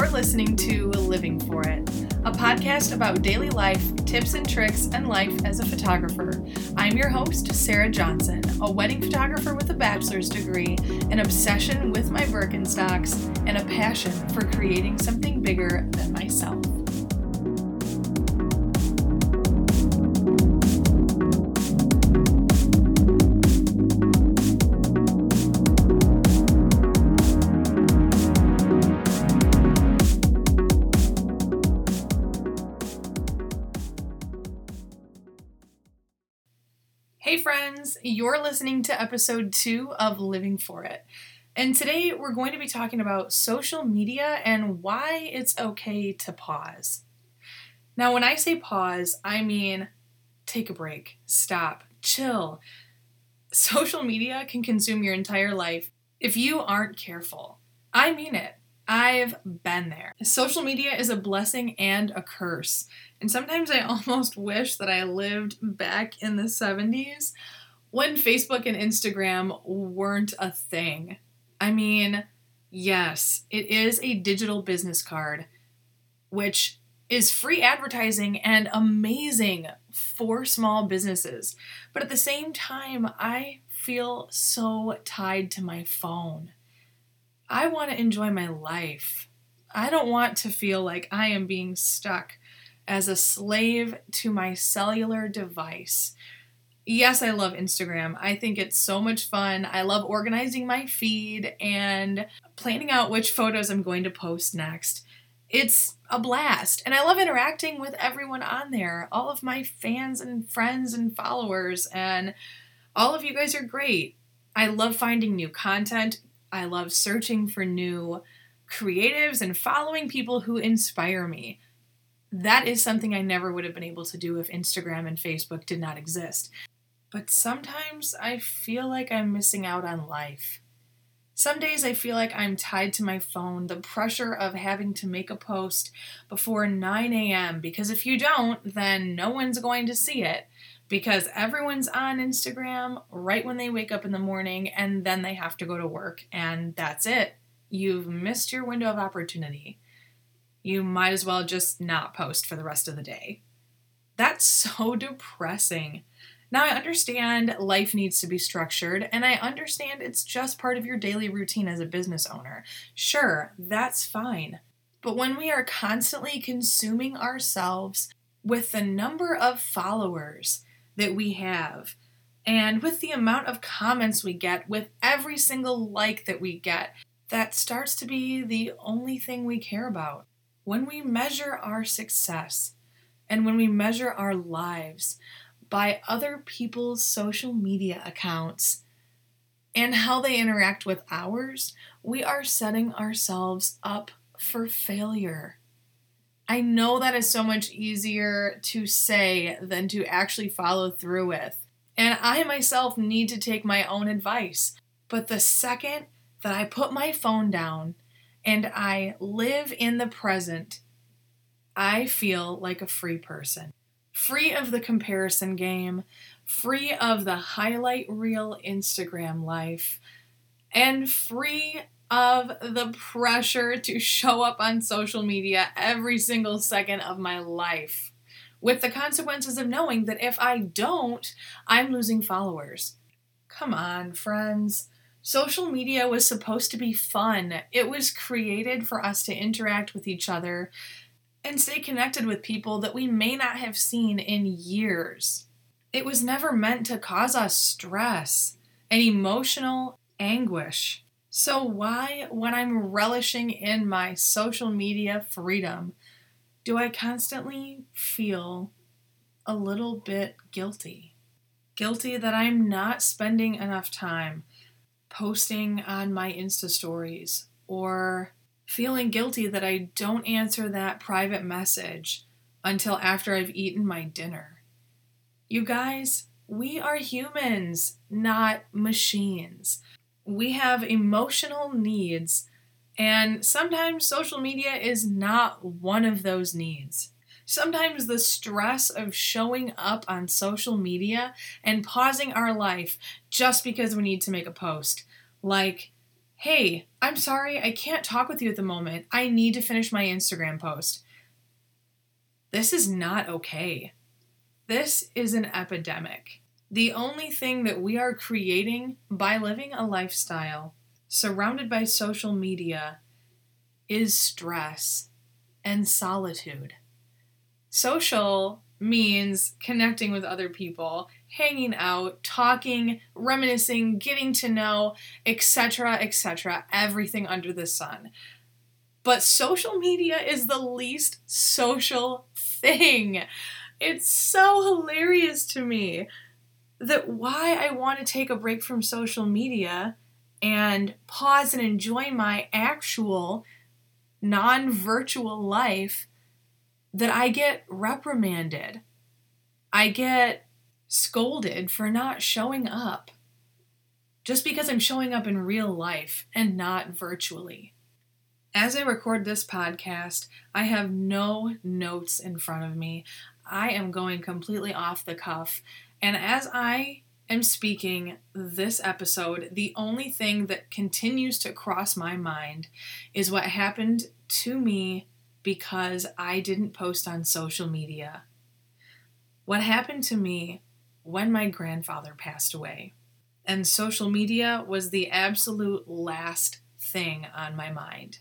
You're listening to Living For It, a podcast about daily life, tips and tricks, and life as a photographer. I'm your host, Sarah Johnson, a wedding photographer with a bachelor's degree, an obsession with my Birkenstocks, and a passion for creating something bigger than myself. Hey, friends, you're listening to episode two of Living For It. And today we're going to be talking about social media and why it's okay to pause. Now, when I say pause, I mean take a break, stop, chill. Social media can consume your entire life if you aren't careful. I mean it. I've been there. Social media is a blessing and a curse. And sometimes I almost wish that I lived back in the 70s when Facebook and Instagram weren't a thing. I mean, yes, it is a digital business card, which is free advertising and amazing for small businesses. But at the same time, I feel so tied to my phone. I want to enjoy my life. I don't want to feel like I am being stuck as a slave to my cellular device. Yes, I love Instagram. I think it's so much fun. I love organizing my feed and planning out which photos I'm going to post next. It's a blast. And I love interacting with everyone on there, all of my fans and friends and followers. And all of you guys are great. I love finding new content, I love searching for new creatives and following people who inspire me. That is something I never would have been able to do if Instagram and Facebook did not exist. But sometimes I feel like I'm missing out on life. Some days I feel like I'm tied to my phone, the pressure of having to make a post before 9 a.m. because if you don't, then no one's going to see it because everyone's on Instagram right when they wake up in the morning and then they have to go to work, and that's it. You've missed your window of opportunity. You might as well just not post for the rest of the day. That's so depressing. Now, I understand life needs to be structured, and I understand it's just part of your daily routine as a business owner. Sure, that's fine. But when we are constantly consuming ourselves with the number of followers that we have. And with the amount of comments we get, with every single like that we get, that starts to be the only thing we care about. When we measure our success and when we measure our lives by other people's social media accounts and how they interact with ours, we are setting ourselves up for failure. I know that is so much easier to say than to actually follow through with. And I myself need to take my own advice. But the second that I put my phone down and I live in the present, I feel like a free person. Free of the comparison game, free of the highlight reel Instagram life, and free of the pressure to show up on social media every single second of my life, with the consequences of knowing that if I don't, I'm losing followers. Come on, friends. Social media was supposed to be fun. It was created for us to interact with each other and stay connected with people that we may not have seen in years. It was never meant to cause us stress and emotional anguish. So, why, when I'm relishing in my social media freedom, do I constantly feel a little bit guilty? Guilty that I'm not spending enough time posting on my Insta stories or feeling guilty that I don't answer that private message until after I've eaten my dinner. You guys, we are humans, not machines we have emotional needs, and sometimes social media is not one of those needs. Sometimes the stress of showing up on social media and pausing our life just because we need to make a post, like, Hey, I'm sorry, I can't talk with you at the moment. I need to finish my Instagram post. This is not okay. This is an epidemic. The only thing that we are creating by living a lifestyle surrounded by social media is stress and solitude. Social means connecting with other people, hanging out, talking, reminiscing, getting to know, etc., etc., everything under the sun. But social media is the least social thing. It's so hilarious to me that why I want to take a break from social media and pause and enjoy my actual non virtual life that I get reprimanded. I get scolded for not showing up just because I'm showing up in real life and not virtually. As I record this podcast, I have no notes in front of me. I am going completely off the cuff. And as I am speaking this episode, the only thing that continues to cross my mind is what happened to me because I didn't post on social media. What happened to me when my grandfather passed away. And social media was the absolute last thing on my mind.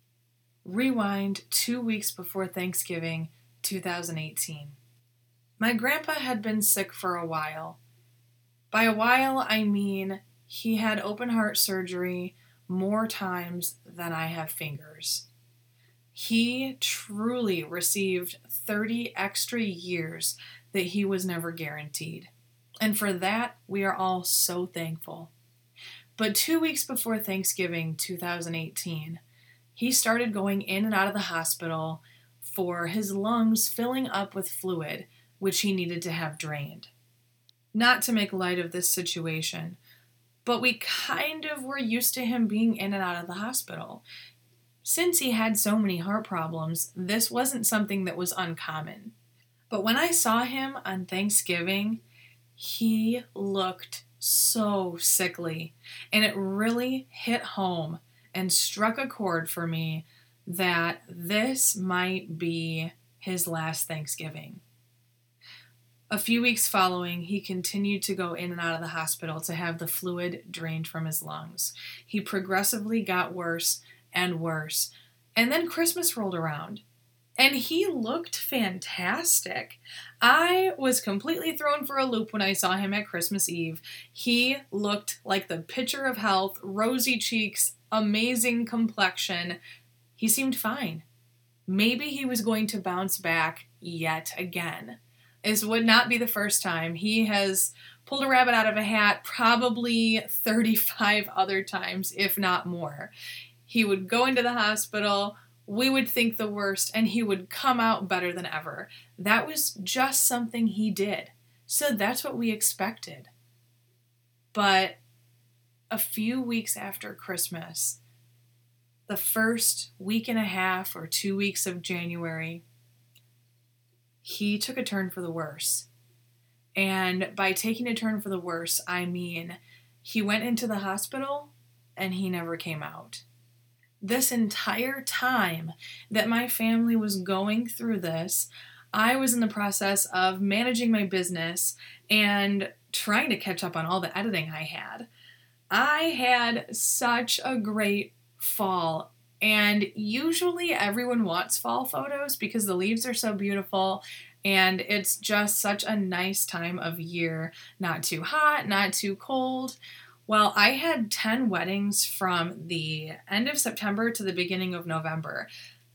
Rewind two weeks before Thanksgiving 2018. My grandpa had been sick for a while. By a while, I mean he had open heart surgery more times than I have fingers. He truly received 30 extra years that he was never guaranteed. And for that, we are all so thankful. But two weeks before Thanksgiving 2018, he started going in and out of the hospital for his lungs filling up with fluid which he needed to have drained. Not to make light of this situation, but we kind of were used to him being in and out of the hospital. Since he had so many heart problems, this wasn't something that was uncommon. But when I saw him on Thanksgiving, he looked so sickly, and it really hit home and struck a chord for me that this might be his last Thanksgiving. A few weeks following, he continued to go in and out of the hospital to have the fluid drained from his lungs. He progressively got worse and worse. And then Christmas rolled around, and he looked fantastic. I was completely thrown for a loop when I saw him at Christmas Eve. He looked like the picture of health, rosy cheeks, amazing complexion. He seemed fine. Maybe he was going to bounce back yet again. This would not be the first time. He has pulled a rabbit out of a hat probably 35 other times, if not more. He would go into the hospital, we would think the worst, and he would come out better than ever. That was just something he did. So that's what we expected. But a few weeks after Christmas, the first week and a half or two weeks of January, he took a turn for the worse. And by taking a turn for the worse, I mean he went into the hospital and he never came out. This entire time that my family was going through this, I was in the process of managing my business and trying to catch up on all the editing I had. I had such a great fall and usually everyone wants fall photos because the leaves are so beautiful and it's just such a nice time of year. Not too hot, not too cold. Well, I had 10 weddings from the end of September to the beginning of November.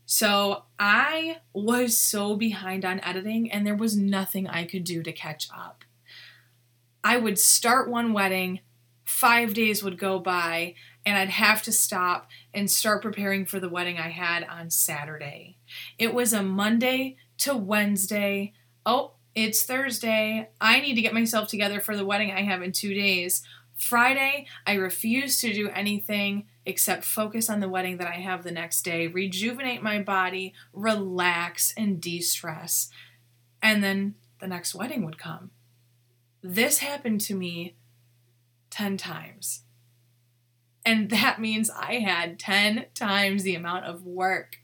So I was so behind on editing, and there was nothing I could do to catch up. I would start one wedding, five days would go by, and I'd have to stop and start preparing for the wedding I had on Saturday. It was a Monday to Wednesday. Oh, it's Thursday. I need to get myself together for the wedding I have in two days. Friday, I refuse to do anything except focus on the wedding that I have the next day, rejuvenate my body, relax, and de stress. And then the next wedding would come. This happened to me 10 times. And that means I had 10 times the amount of work.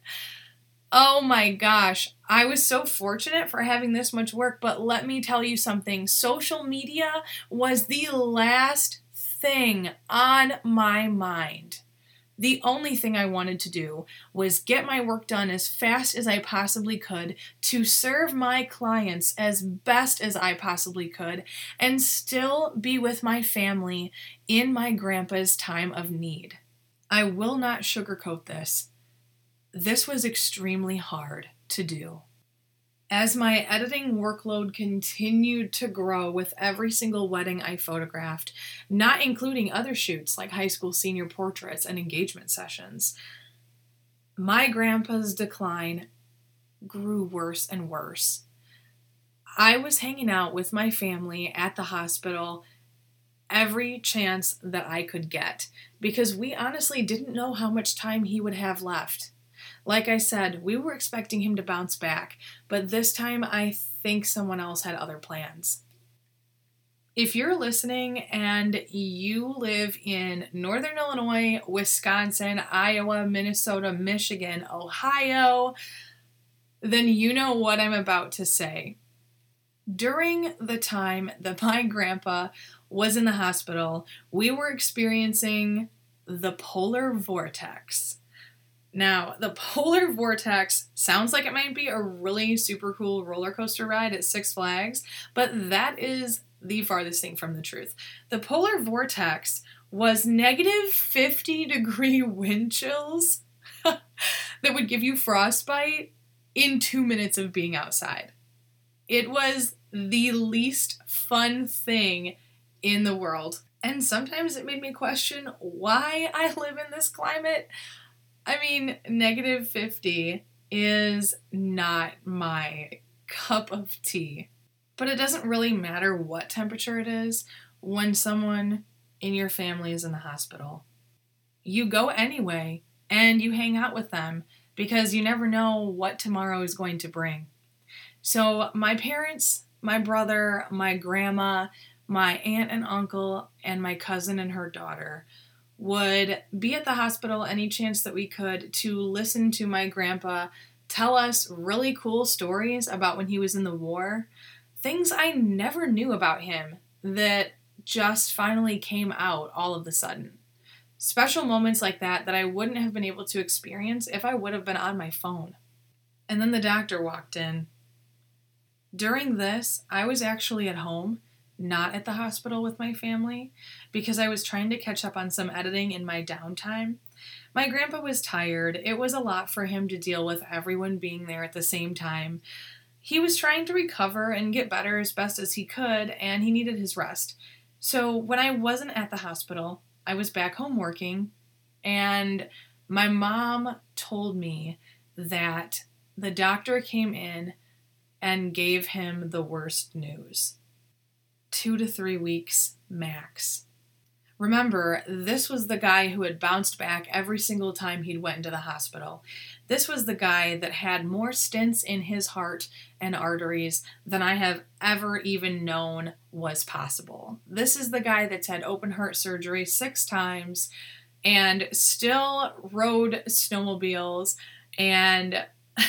Oh my gosh, I was so fortunate for having this much work, but let me tell you something social media was the last thing on my mind. The only thing I wanted to do was get my work done as fast as I possibly could to serve my clients as best as I possibly could and still be with my family in my grandpa's time of need. I will not sugarcoat this this was extremely hard to do. As my editing workload continued to grow with every single wedding I photographed, not including other shoots like high school senior portraits and engagement sessions, my grandpa's decline grew worse and worse. I was hanging out with my family at the hospital every chance that I could get because we honestly didn't know how much time he would have left. Like I said, we were expecting him to bounce back, but this time I think someone else had other plans. If you're listening and you live in Northern Illinois, Wisconsin, Iowa, Minnesota, Michigan, Ohio, then you know what I'm about to say. During the time that my grandpa was in the hospital, we were experiencing the polar vortex. Now, the polar vortex sounds like it might be a really super cool roller coaster ride at Six Flags, but that is the farthest thing from the truth. The polar vortex was negative 50 degree wind chills that would give you frostbite in two minutes of being outside. It was the least fun thing in the world. And sometimes it made me question why I live in this climate. I mean, negative 50 is not my cup of tea. But it doesn't really matter what temperature it is when someone in your family is in the hospital. You go anyway and you hang out with them because you never know what tomorrow is going to bring. So, my parents, my brother, my grandma, my aunt and uncle, and my cousin and her daughter would be at the hospital any chance that we could to listen to my grandpa tell us really cool stories about when he was in the war. Things I never knew about him that just finally came out all of a sudden. Special moments like that that I wouldn't have been able to experience if I would have been on my phone. And then the doctor walked in. During this, I was actually at home not at the hospital with my family because I was trying to catch up on some editing in my downtime. My grandpa was tired. It was a lot for him to deal with everyone being there at the same time. He was trying to recover and get better as best as he could, and he needed his rest. So when I wasn't at the hospital, I was back home working, and my mom told me that the doctor came in and gave him the worst news two to three weeks max. Remember, this was the guy who had bounced back every single time he'd went into the hospital. This was the guy that had more stents in his heart and arteries than I have ever even known was possible. This is the guy that's had open heart surgery six times and still rode snowmobiles and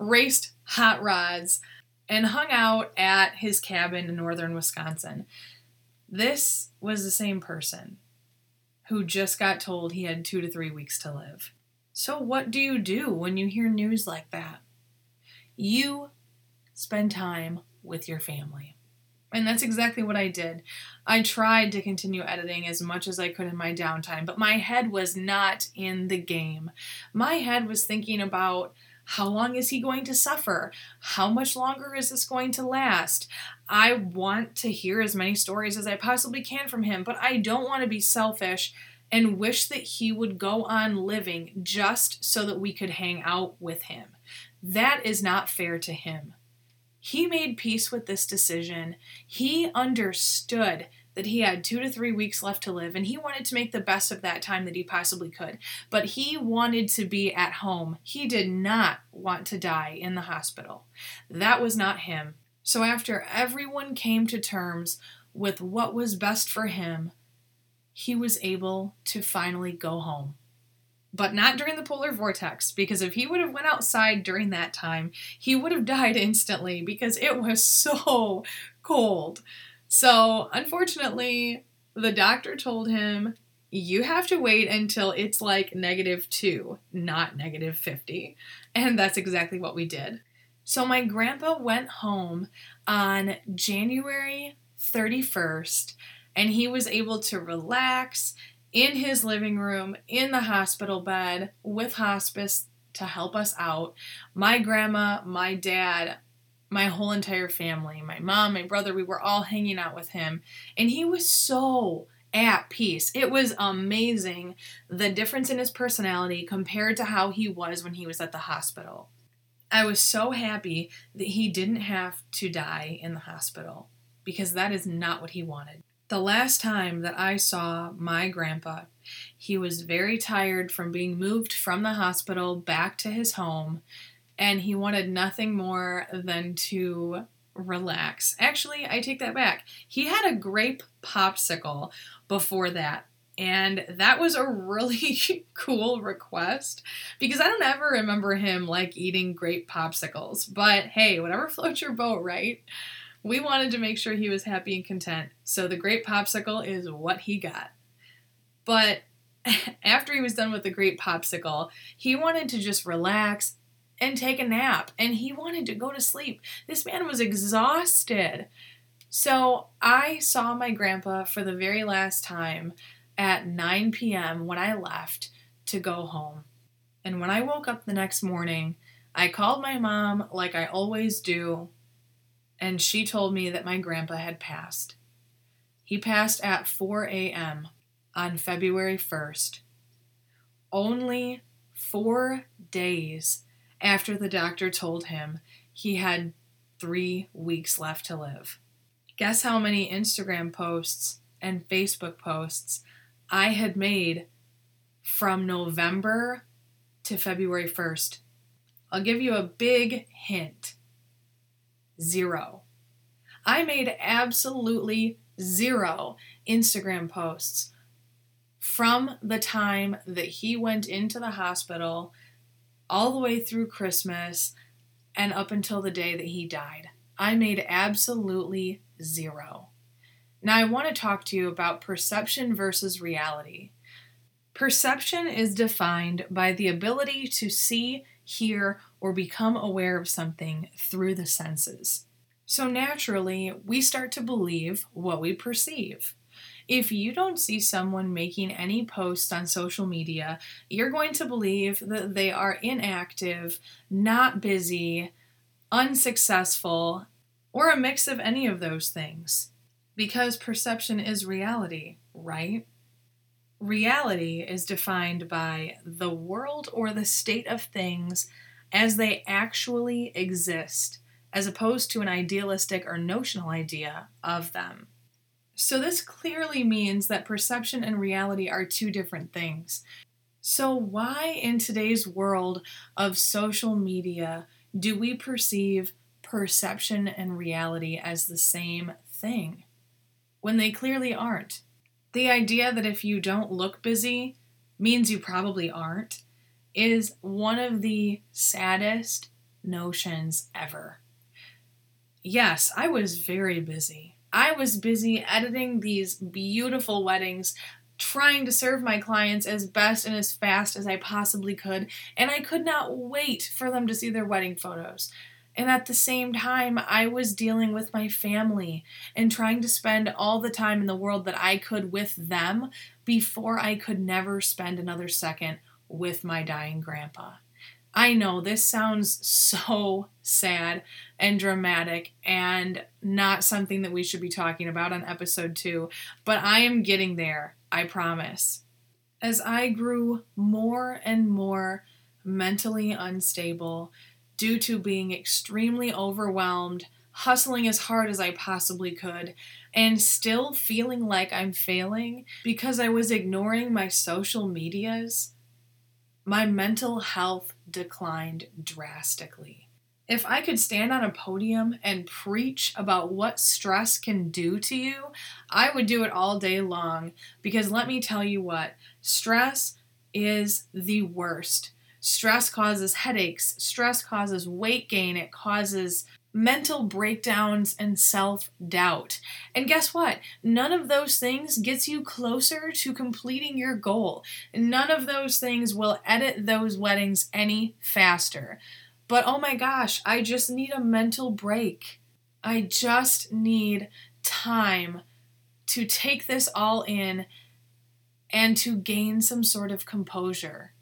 raced hot rods and hung out at his cabin in northern Wisconsin. This was the same person who just got told he had two to three weeks to live. So, what do you do when you hear news like that? You spend time with your family. And that's exactly what I did. I tried to continue editing as much as I could in my downtime, but my head was not in the game. My head was thinking about how long is he going to suffer? How much longer is this going to last? I want to hear as many stories as I possibly can from him, but I don't want to be selfish and wish that he would go on living just so that we could hang out with him. That is not fair to him. He made peace with this decision. He understood that he had two to three weeks left to live, and he wanted to make the best of that time that he possibly could. But he wanted to be at home. He did not want to die in the hospital. That was not him. So, after everyone came to terms with what was best for him, he was able to finally go home. But not during the polar vortex, because if he would have went outside during that time, he would have died instantly because it was so cold. So, unfortunately, the doctor told him, You have to wait until it's like negative two, not negative 50. And that's exactly what we did. So, my grandpa went home on January 31st and he was able to relax in his living room in the hospital bed with hospice to help us out. My grandma, my dad, my whole entire family, my mom, my brother, we were all hanging out with him. And he was so at peace. It was amazing the difference in his personality compared to how he was when he was at the hospital. I was so happy that he didn't have to die in the hospital because that is not what he wanted. The last time that I saw my grandpa, he was very tired from being moved from the hospital back to his home, and he wanted nothing more than to relax. Actually, I take that back. He had a grape popsicle before that. And that was a really cool request because I don't ever remember him like eating grape popsicles. But hey, whatever floats your boat, right? We wanted to make sure he was happy and content, so the grape popsicle is what he got. But after he was done with the grape popsicle, he wanted to just relax and take a nap, and he wanted to go to sleep. This man was exhausted. So I saw my grandpa for the very last time at 9 p.m. when I left to go home. And when I woke up the next morning, I called my mom like I always do and she told me that my grandpa had passed. He passed at 4 a.m. on February 1st, only four days after the doctor told him he had three weeks left to live. Guess how many Instagram posts and Facebook posts I had made from November to February 1st? I'll give you a big hint zero. I made absolutely zero Instagram posts from the time that he went into the hospital all the way through Christmas and up until the day that he died. I made absolutely zero. Now, I want to talk to you about perception versus reality. Perception is defined by the ability to see, hear, or become aware of something through the senses. So naturally, we start to believe what we perceive. If you don't see someone making any posts on social media, you're going to believe that they are inactive, not busy, unsuccessful, or a mix of any of those things. Because perception is reality, right? Reality is defined by the world or the state of things as they actually exist, as opposed to an idealistic or notional idea of them. So, this clearly means that perception and reality are two different things. So, why in today's world of social media do we perceive perception and reality as the same thing when they clearly aren't? The idea that if you don't look busy means you probably aren't is one of the saddest notions ever. Yes, I was very busy. I was busy editing these beautiful weddings, trying to serve my clients as best and as fast as I possibly could, and I could not wait for them to see their wedding photos. And at the same time, I was dealing with my family and trying to spend all the time in the world that I could with them before I could never spend another second with my dying grandpa. I know this sounds so sad and dramatic and not something that we should be talking about on episode two, but I am getting there, I promise. As I grew more and more mentally unstable due to being extremely overwhelmed, hustling as hard as I possibly could, and still feeling like I'm failing because I was ignoring my social medias my mental health declined drastically. If I could stand on a podium and preach about what stress can do to you, I would do it all day long because let me tell you what stress is the worst. Stress causes headaches, stress causes weight gain, it causes mental breakdowns and self doubt. And guess what? None of those things gets you closer to completing your goal. None of those things will edit those weddings any faster. But oh my gosh, I just need a mental break. I just need time to take this all in and to gain some sort of composure.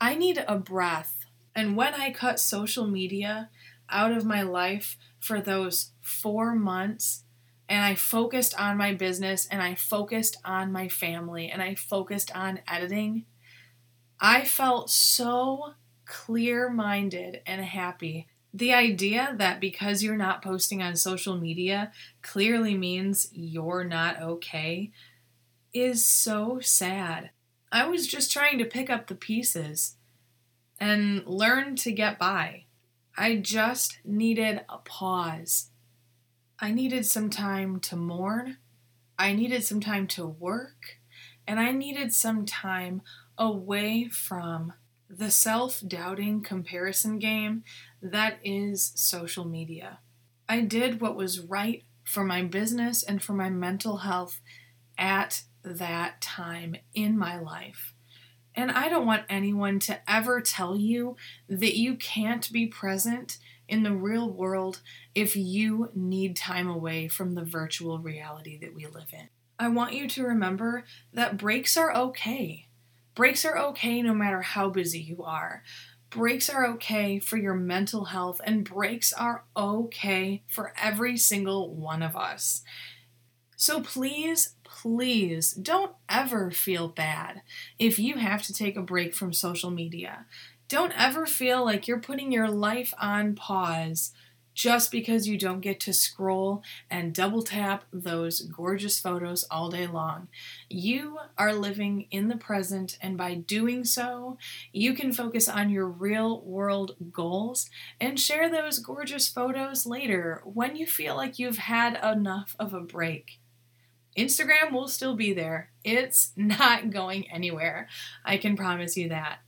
I need a breath. And when I cut social media out of my life for those four months, and I focused on my business and I focused on my family and I focused on editing, I felt so clear minded and happy. The idea that because you're not posting on social media clearly means you're not okay is so sad. I was just trying to pick up the pieces and learn to get by. I just needed a pause. I needed some time to mourn. I needed some time to work. And I needed some time away from the self doubting comparison game that is social media. I did what was right for my business and for my mental health at that time in my life. And I don't want anyone to ever tell you that you can't be present in the real world if you need time away from the virtual reality that we live in. I want you to remember that breaks are okay. Breaks are okay no matter how busy you are. Breaks are okay for your mental health, and breaks are okay for every single one of us. So please, please don't ever feel bad if you have to take a break from social media. Don't ever feel like you're putting your life on pause just because you don't get to scroll and double tap those gorgeous photos all day long. You are living in the present, and by doing so, you can focus on your real world goals and share those gorgeous photos later when you feel like you've had enough of a break. Instagram will still be there. It's not going anywhere. I can promise you that.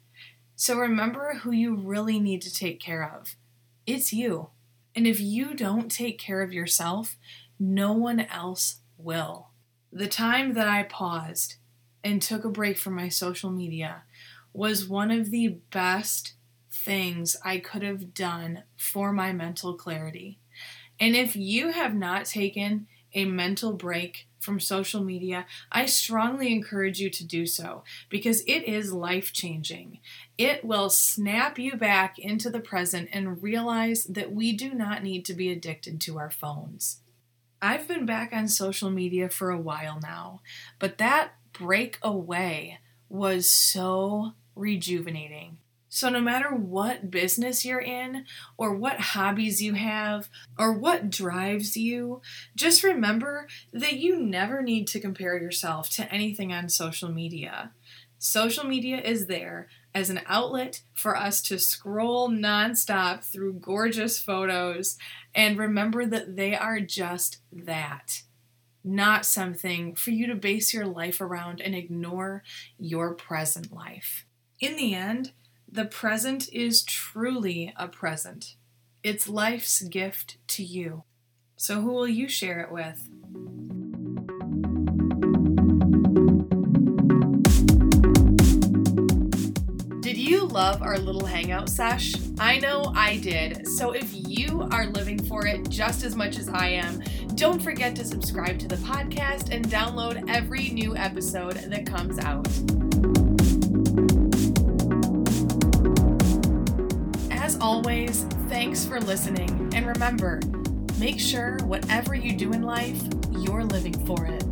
So remember who you really need to take care of. It's you. And if you don't take care of yourself, no one else will. The time that I paused and took a break from my social media was one of the best things I could have done for my mental clarity. And if you have not taken a mental break from social media, I strongly encourage you to do so because it is life changing. It will snap you back into the present and realize that we do not need to be addicted to our phones. I've been back on social media for a while now, but that break away was so rejuvenating. So, no matter what business you're in, or what hobbies you have, or what drives you, just remember that you never need to compare yourself to anything on social media. Social media is there as an outlet for us to scroll nonstop through gorgeous photos and remember that they are just that, not something for you to base your life around and ignore your present life. In the end, the present is truly a present. It's life's gift to you. So, who will you share it with? Did you love our little hangout sesh? I know I did. So, if you are living for it just as much as I am, don't forget to subscribe to the podcast and download every new episode that comes out. Always, thanks for listening. And remember, make sure whatever you do in life, you're living for it.